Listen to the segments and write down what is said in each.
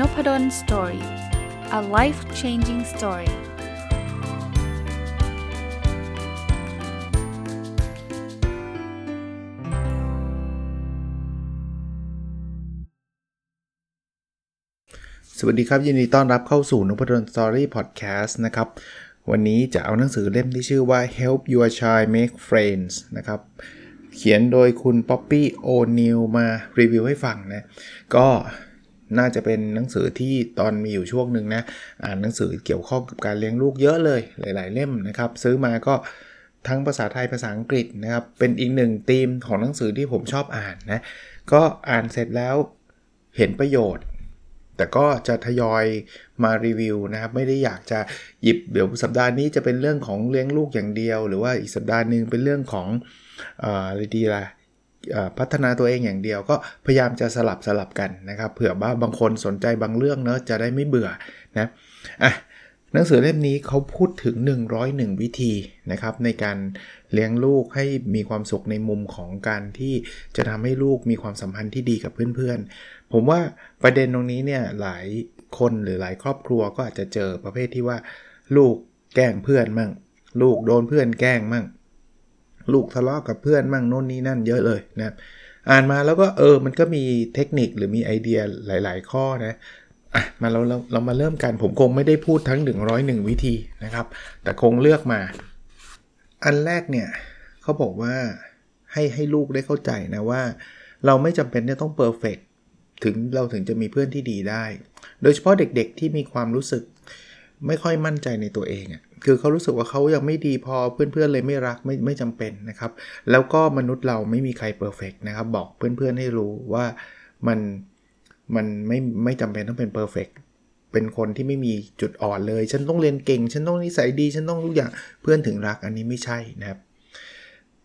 Nopadol Story a life changing story สวัสดีครับ ยินดีต้อนรับเข้าสู่นพดล Story Podcast นะครับ วันนี้จะเอาหนังสือเล่มที่ชื่อว่า Help Your Child Make Friends นะครับ เขียนโดยคุณ Poppy Oนิลมารีวิวให้ฟังนะ ก็ น่าจะเป็นหนังสือที่ตอนมีอยู่ช่วงหนึ่งนะอ่านหนังสือเกี่ยวข้องกับการเลี้ยงลูกเยอะเลยหลาย ๆ เล่มนะครับ ซื้อมาก็ทั้งภาษาไทยภาษาอังกฤษนะครับ เป็นอีกหนึ่งธีมของหนังสือที่ผมชอบอ่านนะก็อ่านเสร็จแล้วเห็นประโยชน์ แต่ก็จะทยอยมารีวิวนะครับ ไม่ได้อยากจะหยิบเดี๋ยวสัปดาห์นี้จะเป็นเรื่องของเลี้ยงลูกอย่างเดียว หรือว่าอีกสัปดาห์หนึ่งเป็นเรื่องของอะไรดีล่ะ พัฒนาตัวเองอย่างเดียว ก็พยายามจะสลับสลับกันนะครับเผื่อว่าบางคนสนใจบางเรื่องเนอะจะได้ไม่เบื่อนะอะหนังสือเล่มนี้เขาพูดถึง 101 วิธีนะครับในการเลี้ยงลูกให้มีความสุขในมุมของการที่จะทำให้ลูกมีความสัมพันธ์ที่ดีกับเพื่อนๆ ผมว่าประเด็นตรงนี้เนี่ยหลายคนหรือหลายครอบครัวก็อาจจะเจอประเภทที่ว่า ลูกแกล้งเพื่อนมั่ง ลูกโดนเพื่อนแกล้งมั่ง ลูกทะเลาะกับเพื่อนมั่งโน่นนี่นั่นเยอะเลยนะอ่านมาแล้วก็เออมันก็มีเทคนิคหรือมีไอเดียหลาย ๆ ข้อนะอะมาเราเราเรามาเริ่มกันผมคงไม่ได้พูดทั้ง 101 วิธีนะครับ แต่คงเลือกมา อันแรกเนี่ยเขาบอกว่าให้ให้ลูกได้เข้าใจนะว่า เราไม่จำเป็นจะต้องเพอร์เฟกถึงเราถึงจะมีเพื่อนที่ดีได้ โดยเฉพาะเด็กๆที่มีความรู้สึก ไม่ค่อยมั่นใจในตัวเองอะ คือเขารู้สึกว่าเขายังไม่ดีพอเพื่อนๆเลยไม่รักไม่ไม่จำเป็นนะครับ แล้วก็มนุษย์เราไม่มีใคร perfect นะครับ บอกเพื่อนๆให้รู้ว่ามันมันไม่ไม่จำเป็นต้องเป็น perfect เป็นคนที่ไม่มีจุดอ่อนเลย ฉันต้องเรียนเก่ง ฉันต้องนิสัยดี ฉันต้องทุกอย่างเพื่อนถึงรักอันนี้ไม่ใช่นะครับ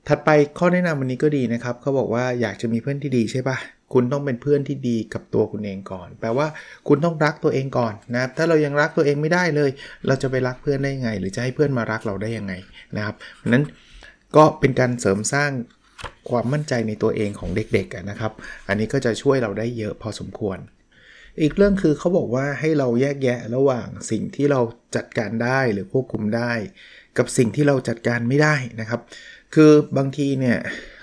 ถัดไปข้อแนะนำวันนี้ก็ดีนะครับเขาบอกว่าอยากจะมีเพื่อนที่ดีใช่ปะ คุณต้องเป็นเพื่อนที่ดีกับตัวคุณเองก่อน แปลว่าคุณต้องรักตัวเองก่อนนะครับ ถ้าเรายังรักตัวเองไม่ได้เลย เราจะไปรักเพื่อนได้ยังไง หรือจะให้เพื่อนมารักเราได้ยังไงนะครับนั้นก็เป็นการเสริมสร้างความมั่นใจในตัวเองของเด็กๆนะครับ อันนี้ก็จะช่วยเราได้เยอะพอสมควร อีกเรื่องคือเขาบอกว่าให้เราแยกแยะระหว่างสิ่งที่เราจัดการได้หรือควบคุมได้ กับสิ่งที่เราจัดการไม่ได้นะครับ คือบางทีเนี่ย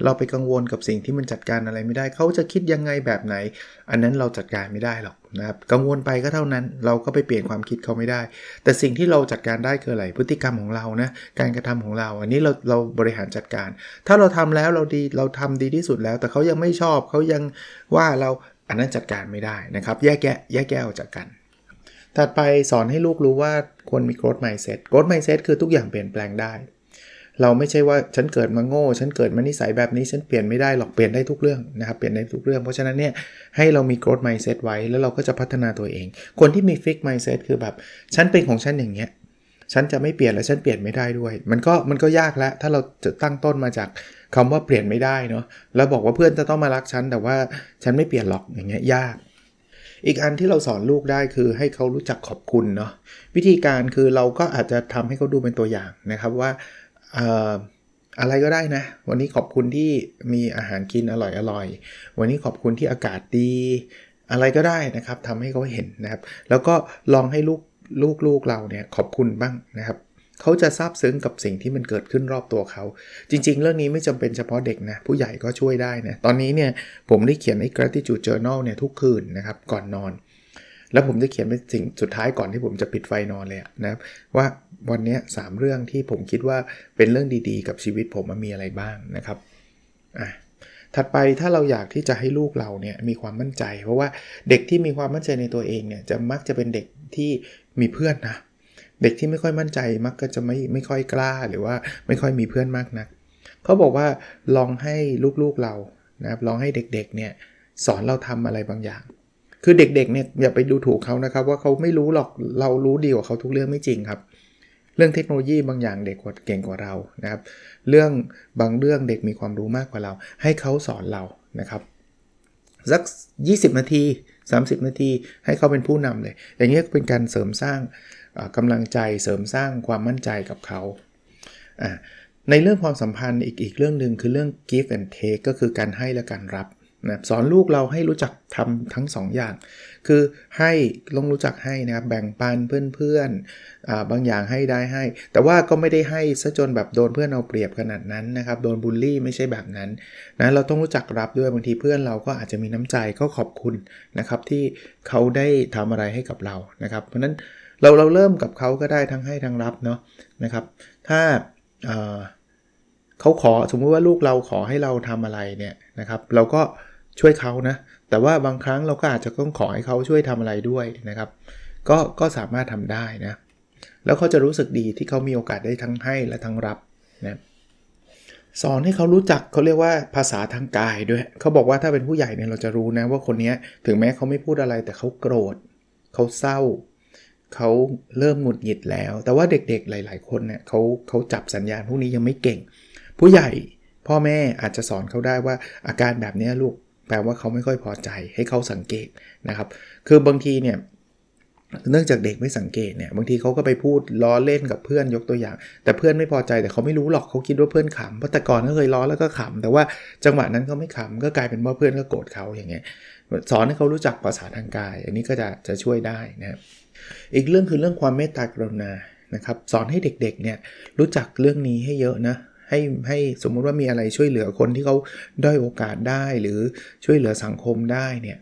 เราไปกังวลกับสิ่งที่มันจัดการอะไรไม่ได้ เขาจะคิดยังไงแบบไหน อันนั้นเราจัดการไม่ได้หรอกนะครับกังวลไปก็เท่านั้น เราก็ไปเปลี่ยนความคิดเขาไม่ได้ แต่สิ่งที่เราจัดการได้คืออะไรพฤติกรรมของเรานะการกระทำของเรา อันนี้เราเราบริหารจัดการ ถ้าเราทำแล้วเราดีเราทำดีที่สุดแล้ว แต่เขายังไม่ชอบเขายังว่าเราอันนั้นจัดการไม่ได้นะครับ แยกแยะแยกแยะออกจากกันถัดไปสอนให้ลูกรู้ว่าควรมี growth mindset growth mindset คือทุกอย่างเปลี่ยนแปลงได้ เราไม่ใช่ว่าฉันเกิดมาโง่ ฉันเกิดมานิสัยแบบนี้ฉันเปลี่ยนไม่ได้หรอกเปลี่ยนได้ทุกเรื่องนะครับเปลี่ยนได้ทุกเรื่อง เพราะฉะนั้นเนี่ยให้เรามี growth mindset ไว้แล้วเราก็จะพัฒนาตัวเอง คนที่มี fix mindset คือแบบฉันเป็นของฉันอย่างเงี้ยฉันจะไม่เปลี่ยนและฉันเปลี่ยนไม่ได้ด้วย มันก็มันก็ยากแล้วถ้าเราจะตั้งต้นมาจากคำว่าเปลี่ยนไม่ได้เนาะแล้วบอกว่าเพื่อนจะต้องมารักฉันแต่ว่าฉันไม่เปลี่ยนหรอกอย่างเงี้ยยาก อีกอันที่เราสอนลูกได้คือให้เขารู้จักขอบคุณเนาะวิธีการคือเราก็อาจจะทำให้เขาดูเป็นตัวอย่างนะครับว่า อะไรก็ได้นะ วันนี้ขอบคุณที่มีอาหารกินอร่อยอร่อย วันนี้ขอบคุณที่อากาศดี อะไรก็ได้นะครับทำให้เขาเห็นนะครับ แล้วก็ลองให้ลูกลูกลูกเราเนี่ยขอบคุณบ้างนะครับเขาจะซาบซึ้งกับสิ่งที่มันเกิดขึ้นรอบตัวเขา จริง ๆ เรื่องนี้ไม่จำเป็นเฉพาะเด็กนะ ผู้ใหญ่ก็ช่วยได้นะ ตอนนี้เนี่ยผมได้เขียนไอ้ gratitude journal เนี่ยทุกคืนนะครับ ก่อนนอน แล้วผมจะเขียนเป็นสิ่งสุดท้ายก่อนที่ผมจะปิดไฟนอนเลยนะครับว่า วันนี้3เรื่องที่ผมคิดว่าเป็นเรื่องดีๆ กับชีวิตผมมันมีอะไรบ้างนะครับอะถัดไปถ้าเราอยากที่จะให้ลูกเราเนี่ยมีความมั่นใจ เพราะว่าเด็กที่มีความมั่นใจในตัวเองเนี่ยจะมักจะเป็นเด็กที่มีเพื่อนนะเด็กที่ไม่ค่อยมั่นใจมักก็จะไม่ไม่ค่อยกล้าหรือว่าไม่ค่อยมีเพื่อนมากนะักเขาบอกว่าลองให้ลูกๆเรานะครับลองให้เด็กๆเนี่ยสอนเราทำอะไรบางอย่าง คือเด็กๆเนี่ยอย่าไปดูถูกเขานะครับว่าเขาไม่รู้หรอกเรารู้ดีกว่าเขาทุกเรื่องไม่จริงครับ เรื่องเทคโนโลยีบางอย่างเด็กกว่าเก่งกว่าเรานะครับ เรื่องบางเรื่องเด็กมีความรู้มากกว่าเรา ให้เขาสอนเรานะครับสัก 20 นาที 30 นาทีให้เขาเป็นผู้นำเลย อย่างนี้เป็นการเสริมสร้างกำลังใจเสริมสร้างความมั่นใจกับเขา ในเรื่องความสัมพันธ์อีกอีกเรื่องหนึ่งคือเรื่อง give and take ก็คือการให้และการรับ นะสอนลูกเราให้รู้จักทำทั้ง2ออย่าง คือให้ต้องรู้จักให้นะครับแบ่งปันเพื่อนๆอบางอย่างให้ได้ให้ แต่ว่าก็ไม่ได้ให้ซะจนแบบโดนเพื่อนเอาเปรียบขนาดนั้นนะครับโดนบูลลี่ไม่ใช่แบบนั้นนะเราต้องรู้จักรับด้วยบางทีเพื่อนเราก็อาจจะมีน้ำใจก็ขอบคุณนะครับที่เขาได้ทำอะไรให้กับเรานะครับ เพราะนั้นเราเราเริ่มกับเขาก็ได้ทั้งให้ทั้งรับเนาะนะครับ ถ้าเขาขอสมมุติว่าลูกเราขอให้เราทำอะไรเนี่ยนะครับ เราก็ ช่วยเขานะ แต่ว่าบางครั้งเราก็อาจจะต้องขอให้เขาช่วยทำอะไรด้วยนะครับ ก็ก็สามารถทำได้นะ แล้วเขาจะรู้สึกดีที่เขามีโอกาสได้ทั้งให้และทั้งรับนะสอนให้เขารู้จักเขาเรียกว่าภาษาทางกายด้วย เขาบอกว่าถ้าเป็นผู้ใหญ่เนี่ยเราจะรู้นะว่าคนนี้ถึงแม้เขาไม่พูดอะไรแต่เขาโกรธ เขาเศร้า เขาเริ่มหงุดหงิดแล้ว แต่ว่าเด็กๆหลาย ๆ คนเนี่ยเขาเขาจับสัญญาณพวกนี้ยังไม่เก่ง ผู้ใหญ่พ่อแม่อาจจะสอนเขาได้ว่าอาการแบบนี้ลูก แปลว่าเขาไม่ค่อยพอใจให้เขาสังเกตนะครับ คือบางทีเนี่ยเนื่องจากเด็กไม่สังเกตเนี่ยบางทีเขาก็ไปพูดล้อเล่นกับเพื่อนยกตัวอย่าง แต่เพื่อนไม่พอใจแต่เขาไม่รู้หรอกเขาคิดว่าเพื่อนขำเพราะแต่ก่อนก็เคยล้อแล้วก็ขำแต่ว่าจังหวะนั้นเขาไม่ขำก็กลายเป็นว่าเพื่อนก็โกรธเขาอย่างเงี้ยสอนให้เขารู้จักภาษาทางกาย อันนี้ก็จะจะช่วยได้นะครับอีกเรื่องคือเรื่องความเมตตากรุณานะครับสอนให้เด็กๆเนี่ยรู้จักเรื่องนี้ให้เยอะนะ ให้ให้สมมุติว่ามีอะไรช่วยเหลือคนที่เขาด้อยโอกาสได้หรือช่วยเหลือสังคมได้เนี่ย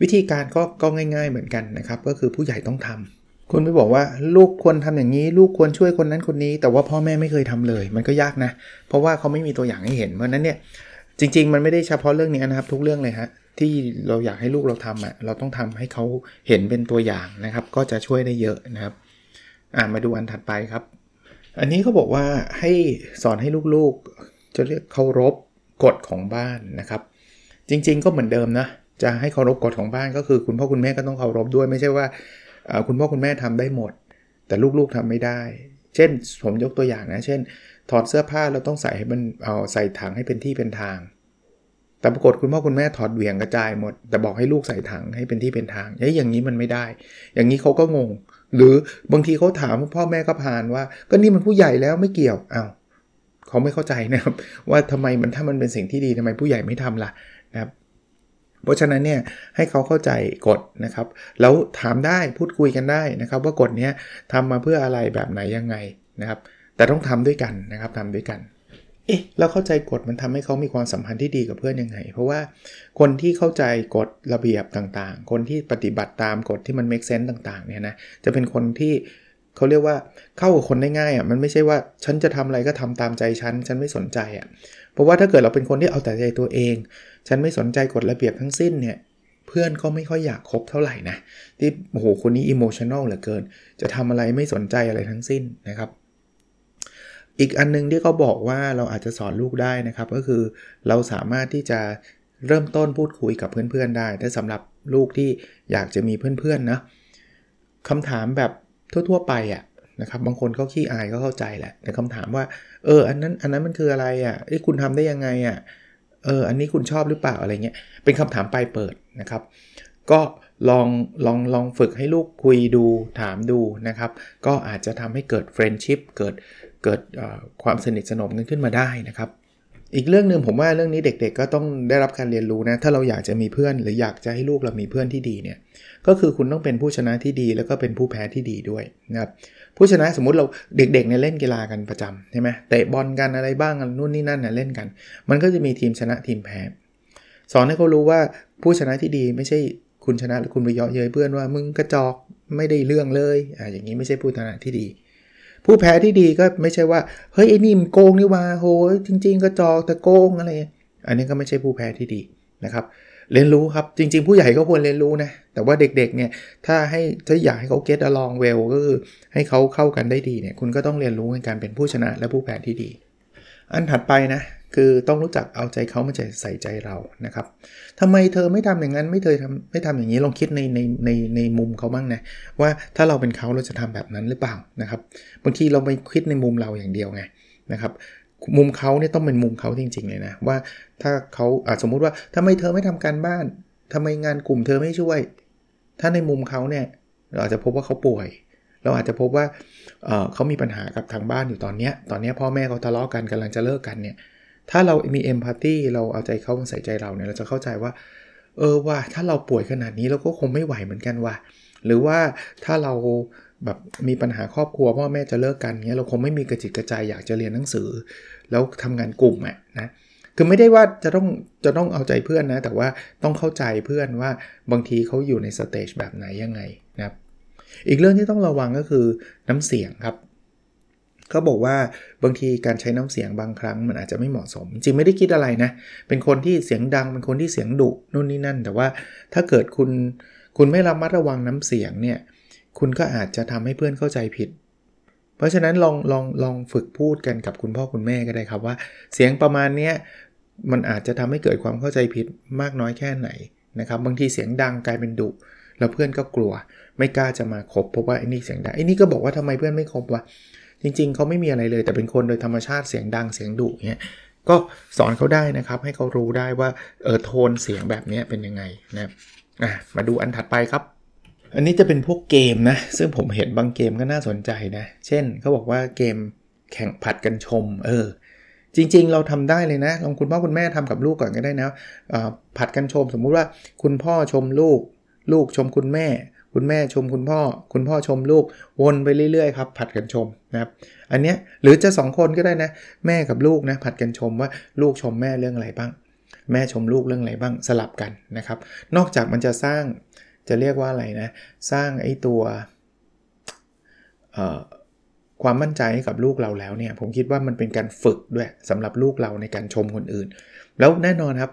วิธีการก็ก็ง่าย ๆ เหมือนกันนะครับ ก็คือผู้ใหญ่ต้องทำคุณไม่บอกว่าลูกควรทำอย่างนี้ ลูกควรช่วยคนนั้นคนนี้ แต่ว่าพ่อแม่ไม่เคยทำเลย มันก็ยากนะ เพราะว่าเขาไม่มีตัวอย่างให้เห็นเพราะนั้นเนี่ยจริง ๆ มันไม่ได้เฉพาะเรื่องนี้นะครับ ทุกเรื่องเลยฮะที่เราอยากให้ลูกเราทำอะเราต้องทำให้เขาเห็นเป็นตัวอย่างนะครับ ก็จะช่วยได้เยอะนะครับ อ่ามาดูอันถัดไปครับ อันนี้เขาบอกว่าให้สอนให้ลูกๆ จะเรียกเคารพกฎของบ้านนะครับ จริงๆก็เหมือนเดิมนะจะให้เคารพกฎของบ้านก็คือคุณพ่อคุณแม่ก็ต้องเคารพด้วยไม่ใช่ว่าคุณพ่อคุณแม่ทำได้หมด แต่ลูกๆทำไม่ได้ เช่นผมยกตัวอย่างนะ เช่น ถอดเสื้อผ้าเราต้องใส่ให้มันเอาใส่ถังให้เป็นที่เป็นทาง แต่ปรากฏคุณพ่อคุณแม่ถอดเหวี่ยงกระจายหมด แต่บอกให้ลูกใส่ถังให้เป็นที่เป็นทางอย่างนี้มันไม่ได้ อย่างนี้เขาก็งง หรือบางทีเขาถามพ่อแม่ก็ผ่านว่า ก็นี่มันผู้ใหญ่แล้วไม่เกี่ยวอา้าวเขาไม่เข้าใจนะครับว่าทำไมมันถ้ามันเป็นสิ่งที่ดีทำไมผู้ใหญ่ไม่ทำล่ะนะครับ เพราะฉะนั้นเนี่ยให้เขาเข้าใจกฎนะครับ แล้วถามได้พูดคุยกันได้นะครับ ว่ากฎนี้ทำมาเพื่ออะไรแบบไหนยังไงนะครับ แต่ต้องทำด้วยกันนะครับทำด้วยกัน เอ๊ะเราเข้าใจกฎมันทำให้เขามีความสัมพันธ์ที่ดีกับเพื่อนยังไง เพราะว่าคนที่เข้าใจกฎระเบียบต่างๆ คนที่ปฏิบัติตามกฎที่มัน make sense ต่างๆเนี่ยนะจะเป็นคนที่เขาเรียกว่าเข้ากับคนได้ง่ายอะมันไม่ใช่ว่าฉันจะทำอะไรก็ทำตามใจฉันฉันไม่สนใจอะเพราะว่าถ้าเกิดเราเป็นคนที่เอาแต่ใจตัวเอง ฉันไม่สนใจกฎระเบียบทั้งสิ้นเนี่ยเพื่อนก็ไม่ค่อยอยากคบเท่าไหร่นะที่โอ้โหคนนี้อิโมชันแนลเหลือเกิน จะทำอะไรไม่สนใจอะไรทั้งสิ้นนะครับ อีกอันนึงที่เขาบอกว่าเราอาจจะสอนลูกได้นะครับ ก็คือเราสามารถที่จะเริ่มต้นพูดคุยกับเพื่อนๆได้ถ้าสำหรับลูกที่อยากจะมีเพื่อนๆนะคำถามแบบทั่วๆไปอะ่ะนะครับบางคนเขาขี้อายก็เข้าใจแหละแต่คำถามว่าเอออันนั้นอันนั้นมันคืออะไรอะ่ะไอ้คุณทำได้ยังไงอะ่ะเอออันนี้คุณชอบหรือเปล่าอะไรเงี้ยเป็นคำถามปลายเปิดนะครับ ก็ ลองลองลองฝึกให้ลูกคุยดูถามดูนะครับ ก็อาจจะทำให้เกิดเฟรนชิพเกิดเกิดความสนิทสนมกันขึ้นมาได้นะครับ อีกเรื่องหนึ่งผมว่าเรื่องนี้เด็กๆ ก็ต้องได้รับการเรียนรู้นะ ถ้าเราอยากจะมีเพื่อน หรืออยากจะให้ลูกเรามีเพื่อนที่ดีเนี่ย ก็คือคุณต้องเป็นผู้ชนะที่ดี แล้วก็เป็นผู้แพ้ที่ดีด้วยนะครับ ผู้ชนะสมมุติเราเด็กๆเนี่ยเล่นกีฬากันประจำใช่ไหมเตะบอลกันอะไรบ้างนู่นนี่นั่นเนะเล่นกัน มันก็จะมีทีมชนะทีมแพ้สอนให้เขารู้ว่าผู้ชนะที่ดีไม่ใช่ คุณชนะหรือคุณไปเยาะเย้ยเพื่อนว่ามึงกระจอกไม่ได้เรื่องเลยอ่าอย่างนี้ไม่ใช่ผู้ชนะที่ดี ผู้แพ้ที่ดีก็ไม่ใช่ว่าเฮ้ยไอ้นี่มันโกงนี่ว่าโหจริง ๆก็จอกแต่โกงอะไรอันนี้ก็ไม่ใช่ผู้แพ้ที่ดีนะครับเรียนรู้ครับจริง ๆ ผู้ใหญ่ก็ควรเรียนรู้นะแต่ว่าเด็กๆเนี่ยถ้าให้ถ้าอยากให้เขา get along well ก็คือให้เขาเข้ากันได้ดีเนี่ยคุณก็ต้องเรียนรู้ในการเป็นผู้ชนะและผู้แพ้ที่ดี อันถัดไปนะ คือต้องรู้จักเอาใจเขามาใจใส่ใจเรานะครับทำไมเธอไม่ทำอย่างนั้นไม่เธอทำไม่ทำอย่างนี้ลองคิดในในในในมุมเขาบ้างนะว่าถ้าเราเป็นเขาเราจะทำแบบนั้นหรือเปล่านะครับบางทีเราไปคิดในมุมเราอย่างเดียวไงนะครับมุมเขาเนี่ยต้องเป็นมุมเขาจริงๆเลยนะว่าถ้าเขาอาสมมุติว่าทำไมเธอไม่ทำการบ้านทำไมงานกลุ่มเธอไม่ช่วย ถ้าในมุมเขาเนี่ยเราอาจจะพบว่าเขาป่วย เราอาจจะพบว่าเขามีปัญหากับทางบ้านอยู่ตอนเนี้ยตอนนี้พ่อแม่เขาทะเลาะกันกำลังจะเลิกกันเนี่ย ถ้าเรามีเอมพัตตีเราเอาใจเขามาใส่ใจเราเนี่ยเราจะเข้าใจว่า เออว่าถ้าเราป่วยขนาดนี้เราก็คงไม่ไหวเหมือนกันว่ะหรือว่าถ้าเราแบบมีปัญหาครอบครัวพ่อแม่จะเลิกกันเงี้ยเราคงไม่มีกระจิตกระใจอยากจะเรียนหนังสือ แล้วทำงานกลุ่มอะนะคือไม่ได้ว่าจะต้องจะต้องเอาใจเพื่อนนะ แต่ว่าต้องเข้าใจเพื่อนว่าบางทีเขาอยู่ในสเตจแบบไหนยังไงนะครับอีกเรื่องที่ต้องระวังก็คือน้ำเสียงครับ เขาบอกว่าบางทีการใช้น้ำเสียงบางครั้งมันอาจจะไม่เหมาะสม จริงไม่ได้คิดอะไรนะ เป็นคนที่เสียงดัง เป็นคนที่เสียงดุนู่นนี่นั่น แต่ว่าถ้าเกิดคุณคุณไม่ระมัดระวังน้ำเสียงเนี่ยคุณก็อาจจะทำให้เพื่อนเข้าใจผิด เพราะฉะนั้นลองลองลองฝึกพูดกันกับคุณพ่อคุณแม่ก็ได้ครับว่า เสียงประมาณนี้มันอาจจะทำให้เกิดความเข้าใจผิดมากน้อยแค่ไหนนะครับบางทีเสียงดังกลายเป็นดุแล้วเพื่อนก็กลัว ไม่กล้าจะมาคบเพราะว่าไอ้นี่เสียงดังไอ้นี่ก็บอกว่าทำไมเพื่อนไม่คบวะ จริง ๆเขาไม่มีอะไรเลยแต่เป็นคนโดยธรรมชาติเสียงดังเสียงดุเงี้ยก็สอนเขาได้นะครับ ให้เขารู้ได้ว่าเออโทนเสียงแบบนี้เป็นยังไงนะอะมาดูอันถัดไปครับ อันนี้จะเป็นพวกเกมนะ ซึ่งผมเห็นบางเกมก็น่าสนใจนะ เช่นเขาบอกว่าเกมแข่งผัดกันชม เออ จริง ๆ เราทำได้เลยนะ ลองคุณพ่อคุณแม่ทำกับลูกก่อนก็ได้นะผัดกันชม สมมุติว่าคุณพ่อชมลูก ลูกชมคุณแม่ คุณแม่ชมคุณพ่อ คุณพ่อชมลูก วนไปเรื่อยๆครับ ผัดกันชมนะครับ อันเนี้ยหรือจะ 2 คนก็ได้นะ แม่กับลูกนะ ผัดกันชมว่าลูกชมแม่เรื่องอะไรบ้าง แม่ชมลูกเรื่องอะไรบ้าง สลับกันนะครับ นอกจากมันจะสร้าง จะเรียกว่าอะไรนะ สร้างไอ้ตัวความมั่นใจให้กับลูกเราแล้วเนี่ย ผมคิดว่ามันเป็นการฝึกด้วยสำหรับลูกเราในการชมคนอื่น แล้วแน่นอนครับ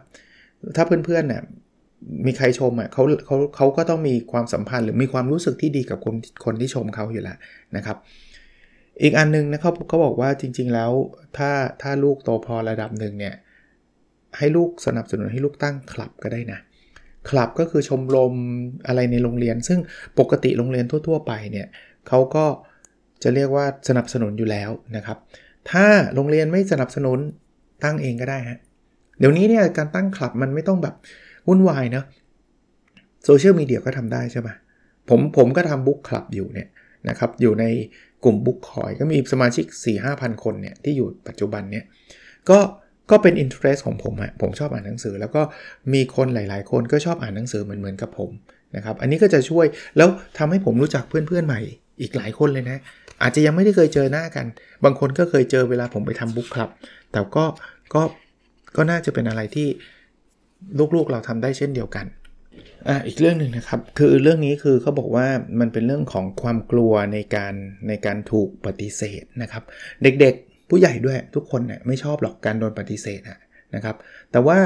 ถ้าเพื่อนๆเนี่ย มีใครชมอะเขาเขาเขาก็ต้องมีความสัมพันธ์หรือมีความรู้สึกที่ดีกับคนคนที่ชมเขาอยู่แล้วนะครับ อีกอันนึงนะเขาเขาบอกว่าจริง ๆ แล้วถ้าถ้าลูกโตพอระดับหนึ่งเนี่ยให้ลูกสนับสนุนให้ลูกตั้งคลับก็ได้นะคลับก็คือชมรมอะไรในโรงเรียน ซึ่งปกติโรงเรียนทั่ว ๆ ไปเนี่ยเขาก็จะเรียกว่าสนับสนุนอยู่แล้วนะครับ ถ้าโรงเรียนไม่สนับสนุนตั้งเองก็ได้ฮะเดี๋ยวนี้เนี่ยการตั้งคลับมันไม่ต้องแบบ วุ่นวายนะโซเชียลมีเดียก็ทำได้ใช่ไหมผมผมก็ทำบุ๊กคลับอยู่เนี่ยนะครับอยู่ในกลุ่มบุ๊กคอยก็มีสมาชิก 4 5 0 0 0 คนเนี่ยที่อยู่ปัจจุบันเนี่ยก็ก็เป็นอินเทรสของผมอะผมชอบอ่านหนังสือ แล้วก็มีคนหลาย ๆ คนก็ชอบอ่านหนังสือเหมือนเหมือนกับผมนะครับอันนี้ก็จะช่วยแล้วทำให้ผมรู้จักเพื่อนๆใหม่อีกหลายคนเลยนะ อาจจะยังไม่ได้เคยเจอหน้ากัน บางคนก็เคยเจอเวลาผมไปทำบุ๊กคลับ แต่ก็ก็ก็น่าจะเป็นอะไรที่ ลูกๆเราทำได้เช่นเดียวกันอ่าอีกเรื่องหนึ่งนะครับคือเรื่องนี้คือเขาบอกว่ามันเป็นเรื่องของความกลัวในการในการถูกปฏิเสธนะครับ เด็กๆผู้ใหญ่ด้วยทุกคนเนี่ยไม่ชอบหรอกการโดนปฏิเสธนะครับ แต่ว่า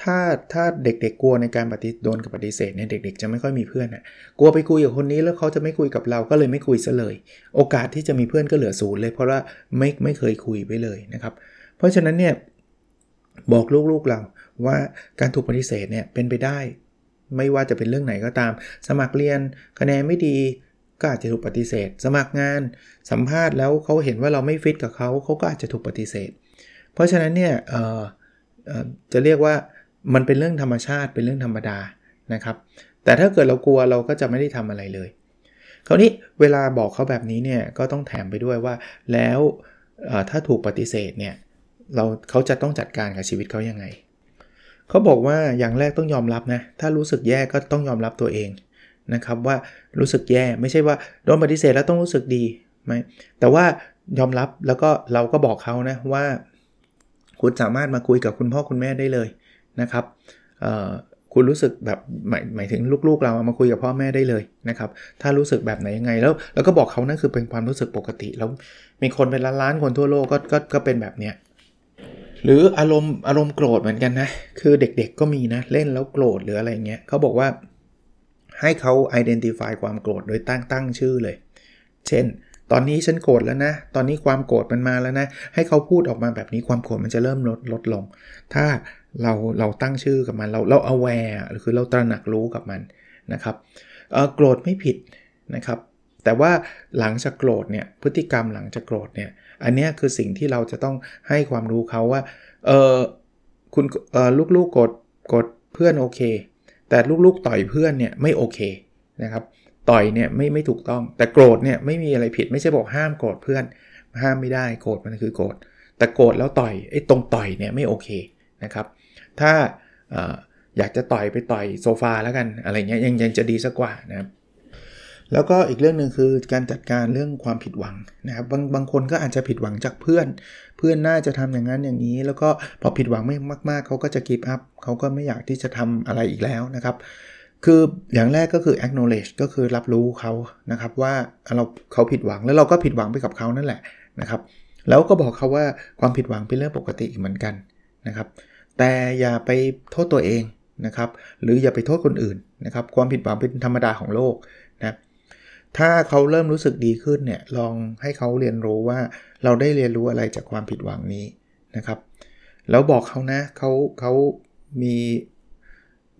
ถ้าถ้าเด็กๆกลัวในการปฏิโดนกับปฏิเสธเนี่ยเด็ก ๆ จะไม่ค่อยมีเพื่อนอะกลัวไปคุยกับคนนี้แล้วเขาจะไม่คุยกับเราก็เลยไม่คุยซะเลย โอกาสที่จะมีเพื่อนก็เหลือศูนย์เลย เพราะว่าไม่ไม่เคยคุยไปเลยนะครับ เพราะฉะนั้นเนี่ยบอกลูกๆเรา ว่าการถูกปฏิเสธเนี่ยเป็นไปได้ ไม่ว่าจะเป็นเรื่องไหนก็ตาม สมัครเรียนคะแนนไม่ดีก็อาจจะถูกปฏิเสธ สมัครงานสัมภาษณ์แล้วเขาเห็นว่าเราไม่ฟิตกับเขาเขาก็อาจจะถูกปฏิเสธ เพราะฉะนั้นเนี่ยจะเรียกว่ามันเป็นเรื่องธรรมชาติเป็นเรื่องธรรมดานะครับ แต่ถ้าเกิดเรากลัวเราก็จะไม่ได้ทำอะไรเลย คราวนี้เวลาบอกเขาแบบนี้เนี่ยก็ต้องแถมไปด้วยว่าแล้วถ้าถูกปฏิเสธเนี่ยเราเขาจะต้องจัดการกับชีวิตเขายังไง เขาบอกว่าอย่างแรกต้องยอมรับนะ ถ้ารู้สึกแย่ก็ต้องยอมรับตัวเองนะครับว่ารู้สึกแย่ไม่ใช่ว่าโดนปฏิเสธแล้วต้องรู้สึกดีไหมแต่ว่ายอมรับแล้วก็เราก็บอกเขานะว่า คุณสามารถมาคุยกับคุณพ่อคุณแม่ได้เลยนะครับคุณรู้สึกแบบหมายหมายถึงลูกๆ เรามาคุยกับพ่อแม่ได้เลยนะครับถ้ารู้สึกแบบไหนยังไงแล้ว แล้วก็บอกเขานั่นคือเป็นความรู้สึกปกติ แล้วมีคนเป็นล้านๆคนทั่วโลกก็ก็ก็เป็นแบบเนี้ย หรืออารมณ์อารมณ์โกรธเหมือนกันนะ คือเด็กๆก็มีนะ เล่นแล้วโกรธหรืออะไรเงี้ยเขาบอกว่าให้เขา identify ความโกรธโดยตั้งตั้งชื่อเลย เช่น ตอนนี้ฉันโกรธแล้วนะ ตอนนี้ความโกรธมันมาแล้วนะ ให้เขาพูดออกมาแบบนี้ความโกรธมันจะเริ่มลดลดลง ถ้าเราเราตั้งชื่อกับมันเราเรา aware หรือคือเราตระหนักรู้กับมันนะครับโกรธไม่ผิดนะครับ แต่ว่าหลังจากโกรธเนี่ยพฤติกรรมหลังจากโกรธเนี่ยอันนี้คือสิ่งที่เราจะต้องให้ความรู้เขาว่าเออคุณเออลูกๆกดกดเพื่อนโอเค แต่ลูกๆต่อยเพื่อนเนี่ยไม่โอเคนะครับต่อยเนี่ยไม่ไม่ถูกต้อง แต่โกรธเนี่ยไม่มีอะไรผิดไม่ใช่บอกห้ามโกรธเพื่อน ห้ามไม่ได้โกรธมันคือโกรธแต่โกรธแล้วต่อยไอ้ตรงต่อยเนี่ยไม่โอเคนะครับถ้าอยากจะต่อยไปต่อยโซฟาแล้วกันอะไรเงี้ยยังยังจะดีสักกว่านะครับ แล้วก็อีกเรื่องหนึ่งคือการจัดการเรื่องความผิดหวังนะครับบางบางคนก็อาจจะผิดหวังจากเพื่อน เพื่อนน่าจะทำอย่างนั้นอย่างนี้ แล้วก็พอผิดหวังไม่มาก ๆเขาก็จะกีบอัพเขาก็ไม่อยากที่จะทำอะไรอีกแล้วนะครับ คืออย่างแรกก็คือ acknowledge ก็คือรับรู้เขานะครับว่าเราเขาผิดหวังแล้วเราก็ผิดหวังไปกับเขานั่นแหละนะครับ แล้วก็บอกเขาว่าความผิดหวังเป็นเรื่องปกติเหมือนกันนะครับ แต่อย่าไปโทษตัวเองนะครับ หรืออย่าไปโทษคนอื่นนะครับ ความผิดหวังเป็นธรรมดาของโลก ถ้าเขาเริ่มรู้สึกดีขึ้นเนี่ยลองให้เขาเรียนรู้ว่าเราได้เรียนรู้อะไรจากความผิดหวังนี้นะครับ แล้วบอกเขานะเขาเขามี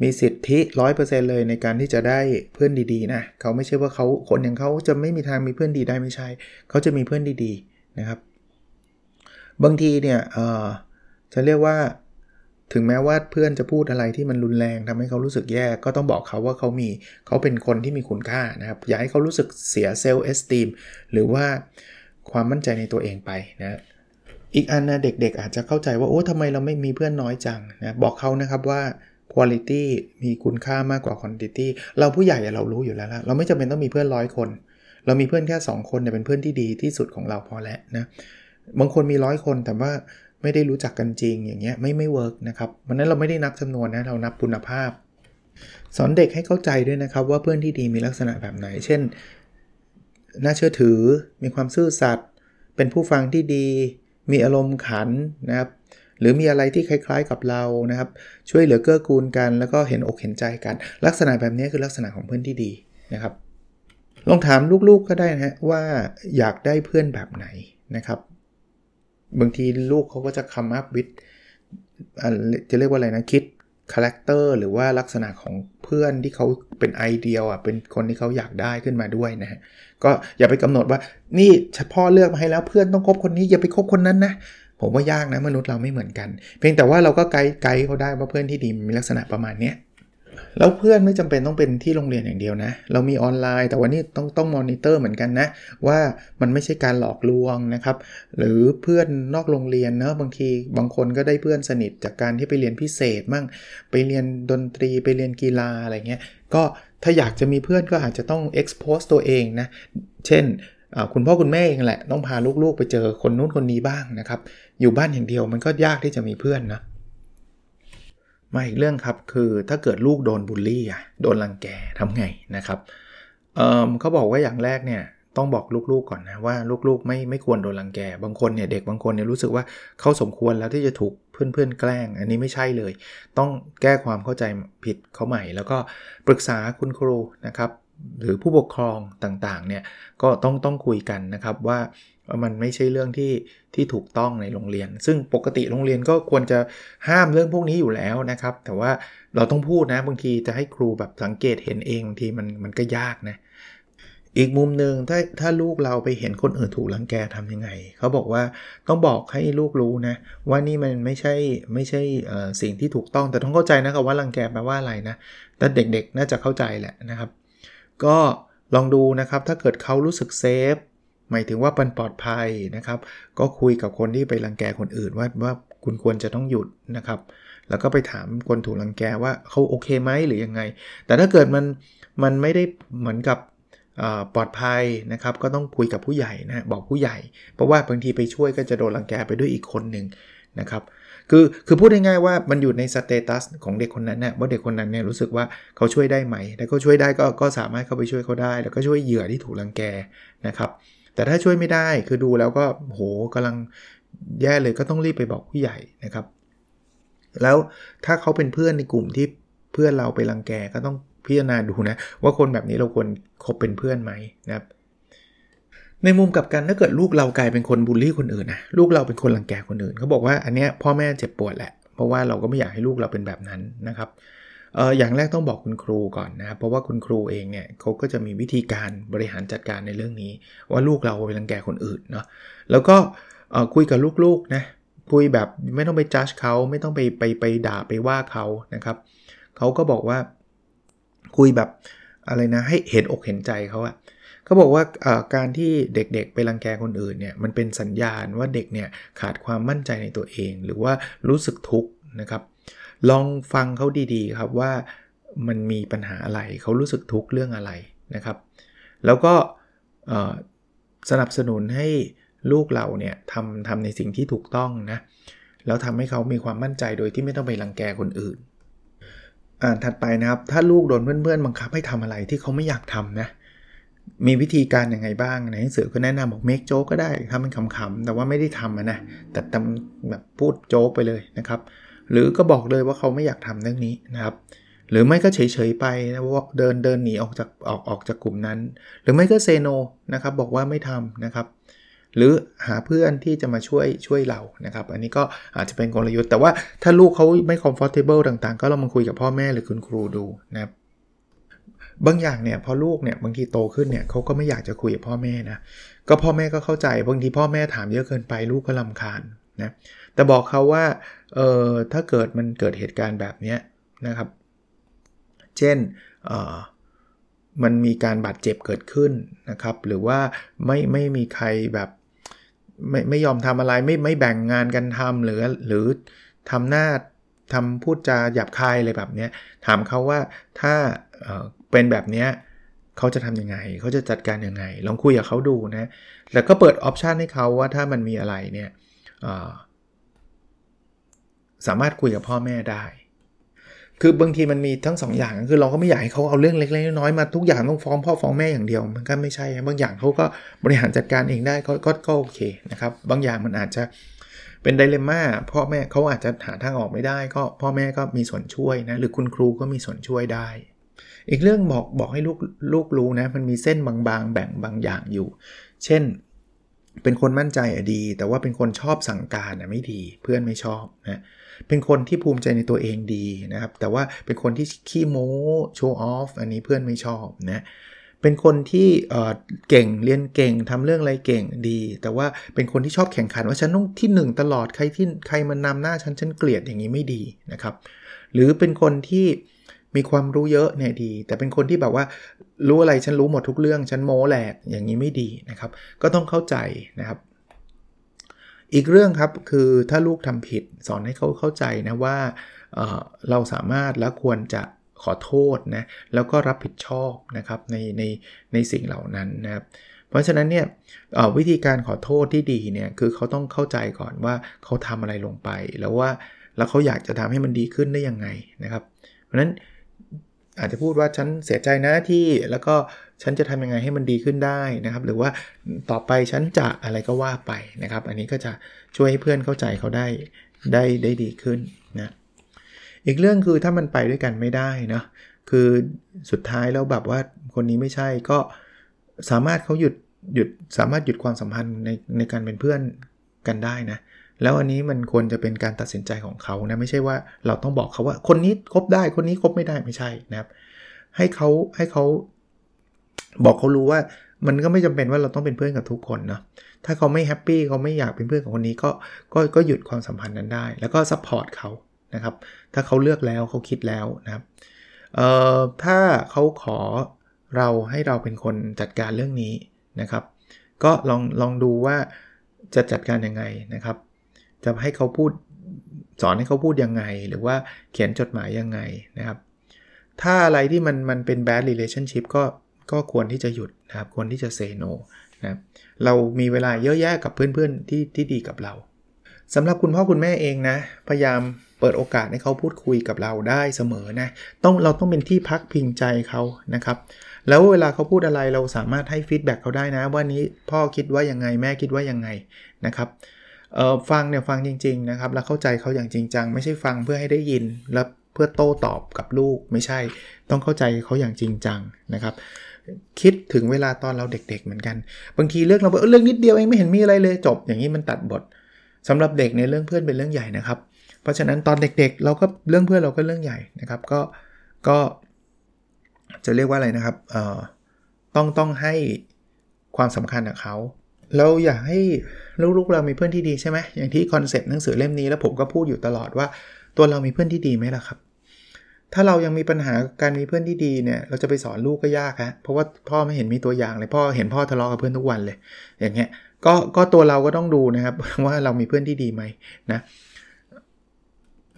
มีสิทธิร้อยเปอร์เซ็นเลยในการที่จะได้เพื่อนดีๆนะเขาไม่ใช่ว่าเขาคนอย่างเขาจะไม่มีทางมีเพื่อนดีได้ไม่ใช่ เขาจะมีเพื่อนดีๆนะครับ บางทีเนี่ยเออจะเรียกว่า ถึงแม้ว่าเพื่อนจะพูดอะไรที่มันรุนแรงทำให้เขารู้สึกแย่ ก็ต้องบอกเขาว่าเขามีเขาเป็นคนที่มีคุณค่านะครับอย่าให้เขารู้สึกเสียเซลล์เอสติมหรือว่าความมั่นใจในตัวเองไปนะอีกอันนะเด็กๆ อาจจะเข้าใจว่าโอ้ทำไมเราไม่มีเพื่อนน้อยจังนะบอกเขานะครับว่า quality มีคุณค่ามากกว่า quantity เราผู้ใหญ่เรารู้อยู่แล้วละเราไม่จำเป็นต้องมีเพื่อนร้อยคน เรามีเพื่อนแค่ 2 คนเนี่ยเป็นเพื่อนที่ดีที่สุดของเราพอแล้วนะบางคนมีร้อยคนแต่ว่า ไม่ได้รู้จักกันจริงอย่างเงี้ยไม่ไม่เวิร์กนะครับวันนั้นเราไม่ได้นับจำนวนนะเรานับคุณภาพ สอนเด็กให้เข้าใจด้วยนะครับ ว่าเพื่อนที่ดีมีลักษณะแบบไหน เช่น น่าเชื่อถือ มีความซื่อสัตย์เป็นผู้ฟังที่ดี มีอารมณ์ขันนะครับหรือมีอะไรที่คล้ายๆกับเรานะครับ ช่วยเหลือเกื้อกูลกัน แล้วก็เห็นอกเห็นใจกัน ลักษณะแบบนี้คือลักษณะของเพื่อนที่ดีนะครับลองถามลูกๆก็ได้นะว่าอยากได้เพื่อนแบบไหนนะครับ บางทีลูกเขาก็จะ come up with จะเรียกว่าอะไรนะ คิด character หรือว่าลักษณะของเพื่อนที่เขาเป็น ideal อะเป็นคนที่เขาอยากได้ขึ้นมาด้วยนะฮะก็อย่าไปกำหนดว่านี่เฉพาะเลือกมาให้แล้วเพื่อนต้องคบคนนี้อย่าไปคบคนนั้นนะผมว่ายากนะมนุษย์เราไม่เหมือนกัน เพียงแต่ว่าเราก็ไกด์ไกด์เขาได้ว่าเพื่อนที่ดีมีลักษณะประมาณเนี้ย แล้วเพื่อนไม่จำเป็นต้องเป็นที่โรงเรียนอย่างเดียวนะ เรามีออนไลน์ แต่วันนี้ต้องต้องมอนิเตอร์เหมือนกันนะ ว่ามันไม่ใช่การหลอกลวงนะครับ หรือเพื่อนนอกโรงเรียนเนะบางทีบางคนก็ได้เพื่อนสนิทจากการที่ไปเรียนพิเศษมั่งไปเรียนดนตรีไปเรียนกีฬาอะไรเงี้ยก็ถ้าอยากจะมีเพื่อนก็อาจจะต้อง expose ตัวเองนะ เช่นคุณพ่อคุณแม่เองแหละ ต้องพาลูกๆ ไปเจอคนนู้นคนนี้บ้างนะครับ อยู่บ้านอย่างเดียวมันก็ยากที่จะมีเพื่อนนะ มาอีกเรื่องครับคือถ้าเกิดลูกโดนบูลลี่อะโดนรังแกทำไงนะครับเเขาบอกว่าอย่างแรกเนี่ยต้องบอกลูกๆก่อนนะว่าลูกๆไม่ไม่ควรโดนรังแก บางคนเนี่ยเด็กบางคนเนี่ยรู้สึกว่าเขาสมควรแล้วที่จะถูกเพื่อนๆแกล้ง อันนี้ไม่ใช่เลย ต้องแก้ความเข้าใจผิดเขาใหม่ แล้วก็ปรึกษาคุณครูนะครับหรือผู้ปกครองต่างๆเนี่ยก็ต้องต้องคุยกันนะครับว่า มันไม่ใช่เรื่องที่ที่ถูกต้องในโรงเรียน ซึ่งปกติโรงเรียนก็ควรจะห้ามเรื่องพวกนี้อยู่แล้วนะครับ แต่ว่าเราต้องพูดนะบางทีจะให้ครูแบบสังเกตเห็นเองบางทีมันมันก็ยากนะอีกมุมหนึ่งถ้าถ้าลูกเราไปเห็นคนอื่นถูกลังแกทํำยังไง เขาบอกว่าต้องบอกให้ลูกรู้นะ ว่านี่มันไม่ใช่ไม่ใช่สิ่งที่ถูกต้องแต่ต้องเข้าใจนะครับว่าลังแกแปลว่าอะไรนะ แต่เด็กๆน่าจะเข้าใจแหละนะครับ ก็ลองดูนะครับถ้าเกิดเขารู้สึกเซฟ หมายถึงว่ามันปลอดภัยนะครับ ก็คุยกับคนที่ไปรังแกคนอื่นว่าว่าคุณควรจะต้องหยุดนะครับ แล้วก็ไปถามคนถูกรังแกว่าเขาโอเคไหมหรือยังไง แต่ถ้าเกิดมันมันไม่ได้เหมือนกับปลอดภัยนะครับ ก็ต้องคุยกับผู้ใหญ่นะบอกผู้ใหญ่ เพราะว่าบางทีไปช่วยก็จะโดนรังแกไปด้วยอีกคนหนึ่งนะครับคือคือพูดง่ายๆว่ามันอยู่ในสเตตัสของเด็กคนนั้นนะว่าเด็กคนนั้นเนี่ยรู้สึกว่าเขาช่วยได้ไหมถ้าเขาช่วยได้ก็ก็สามารถเข้าไปช่วยเขาได้ แล้วก็ช่วยเหยื่อที่ถูกรังแกนะครับ แต่ถ้าช่วยไม่ได้คือดูแล้วก็โหกำลังแย่เลยก็ต้องรีบไปบอกผู้ใหญ่นะครับ แล้วถ้าเขาเป็นเพื่อนในกลุ่มที่เพื่อนเราไปรังแกก็ต้องพิจารณาดูนะ ว่าคนแบบนี้เราควรคบเป็นเพื่อนไหมนะครับ ในมุมกับกันถ้าเกิดลูกเรากลายเป็นคนบูลลี่คนอื่นนะลูกเราเป็นคนรังแกคนอื่นเขาบอกว่าอันเนี้ยพ่อแม่เจ็บปวดแหละเพราะว่าเราก็ไม่อยากให้ลูกเราเป็นแบบนั้นนะครับ เอออย่างแรกต้องบอกคุณครูก่อนนะครับเพราะว่าคุณครูเองเนี่ยเขาก็จะมีวิธีการบริหารจัดการในเรื่องนี้ ว่าลูกเราไปรังแกคนอื่นเนาะแล้วก็คุยกับลูกๆนะคุยแบบไม่ต้องไปจัดเขาไม่ต้องไปไปไปด่าไปว่าเขานะครับเขาก็บอกว่าคุยแบบอะไรนะให้เห็นอกเห็นใจเขาอะเขาบอกว่าการที่เด็กๆไปรังแกคนอื่นเนี่ยมันเป็นสัญญาณว่าเด็กเนี่ยขาดความมั่นใจในตัวเอง หรือว่ารู้สึกทุกข์นะครับ ลองฟังเขาดีๆครับว่ามันมีปัญหาอะไรเขารู้สึกทุกข์เรื่องอะไรนะครับ แล้วก็สนับสนุนให้ลูกเราเนี่ยทำทำในสิ่งที่ถูกต้องนะแล้วทำให้เขามีความมั่นใจโดยที่ไม่ต้องไปรังแกคนอื่นอ่านถัดไปนะครับ ถ้าลูกโดนเพื่อนๆบังคับให้ทำอะไรที่เขาไม่อยากทำนะมีวิธีการยังไงบ้างในหนังสือก็แนะนำบอกเมคโจ๊กก็ได้ทำเป็นขำๆแต่ว่าไม่ได้ทำนะแต่ทำแบบพูดโจ๊กไปเลยนะครับ หรือก็บอกเลยว่าเขาไม่อยากทำเรื่องนี้นะครับ หรือไม่ก็เฉยๆไปนะว่าเดินเดินหนีออกจากออกออกจากกลุ่มนั้น หรือไม่ก็เซโนนะครับบอกว่าไม่ทำนะครับ หรือหาเพื่อนที่จะมาช่วยช่วยเรานะครับ อันนี้ก็อาจจะเป็นกลยุทธ์ แต่ว่าถ้าลูกเขาไม่ comfortable ต่างๆ ก็ลองมาคุยกับพ่อแม่หรือคุณครูดูนะครับบางอย่างเนี่ยพอลูกเนี่ยบางทีโตขึ้นเนี่ยเขาก็ไม่อยากจะคุยกับพ่อแม่นะก็พ่อแม่ก็เข้าใจบางทีพ่อแม่ถามเยอะเกินไปลูกก็ลำคาญนะ แต่บอกเขาว่าเออถ้าเกิดมันเกิดเหตุการณ์แบบนี้นะครับ เช่นเออมันมีการบาดเจ็บเกิดขึ้นนะครับ หรือว่าไม่ไม่มีใครแบบไม่ไม่ยอมทำอะไรไม่ไม่แบ่งงานกันทำหรือหรือทำหน้าทำพูดจาหยาบคายอะไรแบบนี้ถามเขาว่าถ้าเเป็นแบบนี้เขาจะทํำยังไงเขาจะจัดการยังไง ลองคุยกับเขาดูนะแล้วก็เปิดออปชันให้เขาว่าถ้ามันมีอะไรเนี่ย สามารถคุยกับพ่อแม่ได้ คือบางทีมันมีทั้ง2ออย่างคือเราก็ไม่อยากให้เขาเอาเรื่องเล็กๆน้อยๆมาทุกอย่างต้องฟ้องพ่อฟ้องแม่อย่างเดียว มันก็ไม่ใช่บางอย่างเขาก็บริหารจัดการเองได้ก็ก็โอเคนะครับ บางอย่างมันอาจจะเป็นไดเลม่าพ่อแม่เขาอาจจะหาทางออกไม่ได้ ก็พ่อแม่ก็มีส่วนช่วยนะหรือคุณครูก็มีส่วนช่วยได้ อีกเรื่องบอกบอกให้ลูกลูกรู้นะมันมีเส้นบางๆ แบ่งบางอย่างอยู่ เช่น เป็นคนมั่นใจอะดี แต่ว่าเป็นคนชอบสั่งการอะไม่ดีเพื่อนไม่ชอบนะ เป็นคนที่ภูมิใจในตัวเองดีนะครับ แต่ว่าเป็นคนที่ขี้โม้โชว์ออฟอันนี้เพื่อนไม่ชอบนะเป็นคนที่เก่งเรียนเก่งทำเรื่องอะไรเก่งดี แต่ว่าเป็นคนที่ชอบแข่งขันว่าฉันต้องที่ 1 ตลอดใครที่ใครมันนำหน้าฉันฉันเกลียดอย่างนี้ไม่ดีนะครับ หรือเป็นคนที่มีความรู้เยอะเนี่ยดี แต่เป็นคนที่แบบว่ารู้อะไรฉันรู้หมดทุกเรื่องฉันโม้แหลกอย่างนี้ไม่ดีนะครับ ก็ต้องเข้าใจนะครับ อีกเรื่องครับคือถ้าลูกทำผิดสอนให้เขาเข้าใจนะว่าเเราสามารถและควรจะขอโทษนะแล้วก็รับผิดชอบนะครับในในในสิ่งเหล่านั้นนะครับเพราะฉะนั้นเนี่ยวิธีการขอโทษที่ดีเนี่ยคือเขาต้องเข้าใจก่อนว่าเขาทำอะไรลงไป แล้วว่าแล้วเขาอยากจะทำให้มันดีขึ้นได้ยังไงนะครับ เพราะฉะนั้นอาจจะพูดว่าฉันเสียใจนะที่แล้วก็ ฉันจะทำยังไงให้มันดีขึ้นได้นะครับ หรือว่าต่อไปฉันจะอะไรก็ว่าไปนะครับ อันนี้ก็จะช่วยให้เพื่อนเข้าใจเขาได้ได้ได้ดีขึ้นนะอีกเรื่องคือถ้ามันไปด้วยกันไม่ได้นะคือสุดท้ายแล้วแบบว่าคนนี้ไม่ใช่ก็สามารถเขาหยุดหยุดสามารถหยุดความสัมพันธ์ในในการเป็นเพื่อนกันได้นะแล้วอันนี้มันควรจะเป็นการตัดสินใจของเขานะไม่ใช่ว่าเราต้องบอกเขาว่าคนนี้คบได้คนนี้คบไม่ได้ไม่ใช่นะครับ ให้เขาให้เขา บอกเขารู้ว่ามันก็ไม่จำเป็นว่าเราต้องเป็นเพื่อนกับทุกคนเนาะถ้าเขาไม่ happy เขาไม่อยากเป็นเพื่อนกับคนนี้ก็ก็ก็หยุดความสัมพันธ์นั้นได้ แล้วก็ support เขานะครับ ถ้าเขาเลือกแล้วเขาคิดแล้วนะครับเอ่อถ้าเขาขอเราให้เราเป็นคนจัดการเรื่องนี้นะครับ ก็ลองลองดูว่าจะจัดการยังไงนะครับ จะให้เขาพูดสอนให้เขาพูดยังไง หรือว่าเขียนจดหมายยังไงนะครับ ถ้าอะไรที่มันมันเป็น bad relationship ก็ ก็ควรที่จะหยุดนะครับควรที่จะเซโนนะเรามีเวลาเยอะแยะกับเพื่อนๆที่ที่ดีกับเราสำหรับคุณพ่อคุณแม่เองนะ พยายามเปิดโอกาสให้เขาพูดคุยกับเราได้เสมอนะต้องเราต้องเป็นที่พักพิงใจเขานะครับแล้วเวลาเขาพูดอะไรเราสามารถให้ฟีดแบ็กเขาได้นะว่านี้พ่อคิดว่ายังไงแม่คิดว่ายังไงนะครับเออฟังเนี่ยฟังจริงๆนะครับแล้วเข้าใจเขาอย่างจริงจังไม่ใช่ฟังเพื่อให้ได้ยินแล้วเพื่อโต้ตอบกับลูกไม่ใช่ ต้องเข้าใจเขาอย่างจริงจังนะครับ คิดถึงเวลาตอนเราเด็ก ๆ เหมือนกัน บางทีเรื่องเราเรื่องนิดเดียวเองไม่เห็นมีอะไรเลยจบ อย่างนี้มันตัดบทสำหรับเด็กในเรื่องเพื่อนเป็นเรื่องใหญ่นะครับ เพราะฉะนั้นตอนเด็กๆ เราก็เรื่องเพื่อนเราก็เรื่องใหญ่นะครับ ก็ก็จะเรียกว่าอะไรนะครับเอ่อต้องต้องให้ความสำคัญกับเขาเราอยากให้ลูกๆเรามีเพื่อนที่ดีใช่ไหมอย่างที่ concept หนังสือเล่มนี้แล้วผมก็พูดอยู่ตลอดว่า ตัวเรามีเพื่อนที่ดีไหมล่ะครับ ถ้าเรายังมีปัญหาการมีเพื่อนที่ดีเนี่ยเราจะไปสอนลูกก็ยากฮะเพราะว่าพ่อไม่เห็นมีตัวอย่างเลยพ่อเห็นพ่อทะเลาะกับเพื่อนทุกวันเลย อย่างเงี้ยก็ก็ตัวเราก็ต้องดูนะครับว่าเรามีเพื่อนที่ดีไหมนะ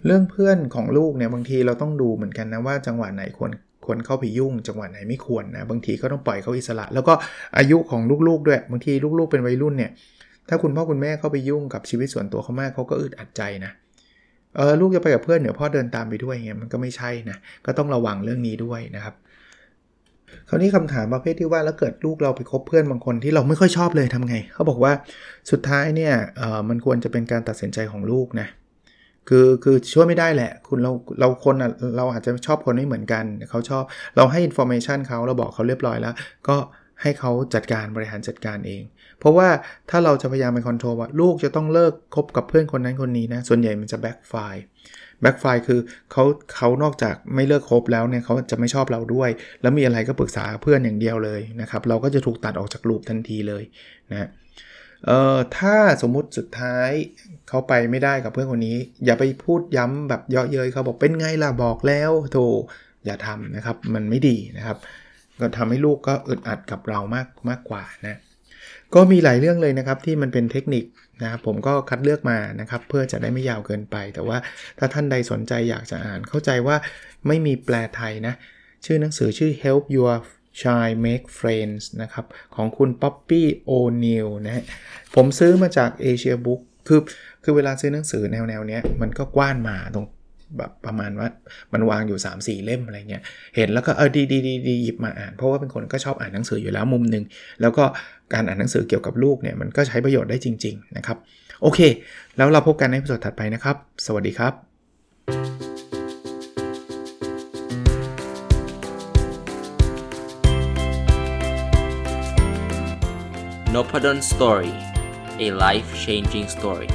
เรื่องเพื่อนของลูกเนี่ยบางทีเราต้องดูเหมือนกันนะว่าจังหวะไหนควรควรเข้าไปยุ่ง จังหวะไหนไม่ควรนะบางทีก็ต้องปล่อยเขาอิสระ แล้วก็อายุของลูกๆด้วย บางทีลูกๆเป็นวัยรุ่นเนี่ยถ้าคุณพ่อคุณแม่เข้าไปยุ่งกับชีวิตส่วนตัวเขามากเขาก็อึดอัดใจนะ เออลูกจะไปกับเพื่อนเดี๋ยวพ่อเดินตามไปด้วยเงี้ยมันก็ไม่ใช่นะก็ต้องระวังเรื่องนี้ด้วยนะครับ คราวนี้คำถามประเภทที่ว่าแล้วเกิดลูกเราไปคบเพื่อนบางคนที่เราไม่ค่อยชอบเลยทำไง เขาบอกว่าสุดท้ายเนี่ยเออมันควรจะเป็นการตัดสินใจของลูกนะคือคือช่วยไม่ได้แหละ คุณเราเราคนเราอาจจะชอบคนไม่เหมือนกันเขาชอบเราให้ information เขาเราบอกเขาเรียบร้อยแล้ว ก็ ให้เขาจัดการบริหารจัดการเอง เพราะว่าถ้าเราจะพยายามไป control ว่าลูกจะต้องเลิกคบกับเพื่อนคนนั้นคนนี้นะ ส่วนใหญ่มันจะ backfire backfire คือเขาเขานอกจากไม่เลิกคบแล้วเนี่ยเขาจะไม่ชอบเราด้วย แล้วมีอะไรก็ปรึกษาเพื่อนอย่างเดียวเลยนะครับ เราก็จะถูกตัดออกจาก loop ทันทีเลยนะเอ่อถ้าสมมุติสุดท้ายเขาไปไม่ได้กับเพื่อนคนนี้ อย่าไปพูดย้ำแบบเยาะเย้ยเขาบอกเป็นไงล่ะบอกแล้วโธอย่าทำนะครับ มันไม่ดีนะครับ ก็ทำให้ลูกก็อึดอัดกับเรามากมากกว่านะก็มีหลายเรื่องเลยนะครับที่มันเป็นเทคนิคนะครับผมก็คัดเลือกมานะครับ เพื่อจะได้ไม่ยาวเกินไป แต่ว่าถ้าท่านใดสนใจอยากจะอ่าน เข้าใจว่าไม่มีแปลไทยนะ ชื่อหนังสือชื่อ Help Your Child Make Friends นะครับ ของคุณ Poppy O'Neill นะฮะผมซื้อมาจาก Asia Book คือคือเวลาซื้อหนังสือแนวแนวเนี้ยมันก็กว้านมาตรง แบบประมาณว่ามันวางอยู่ 3 4 เล่มอะไรเงี้ยเห็นแล้วก็เออดีดีดีดีหยิบมาอ่าน เพราะว่าเป็นคนก็ชอบอ่านหนังสืออยู่แล้วมุมหนึ่งแล้วก็การอ่านหนังสือเกี่ยวกับลูกเนี่ยมันก็ใช้ประโยชน์ได้จริง ๆ นะครับ โอเค แล้วเราพบกันในตอนถัดไปนะครับ สวัสดีครับ n o p a d o n Story a life changing story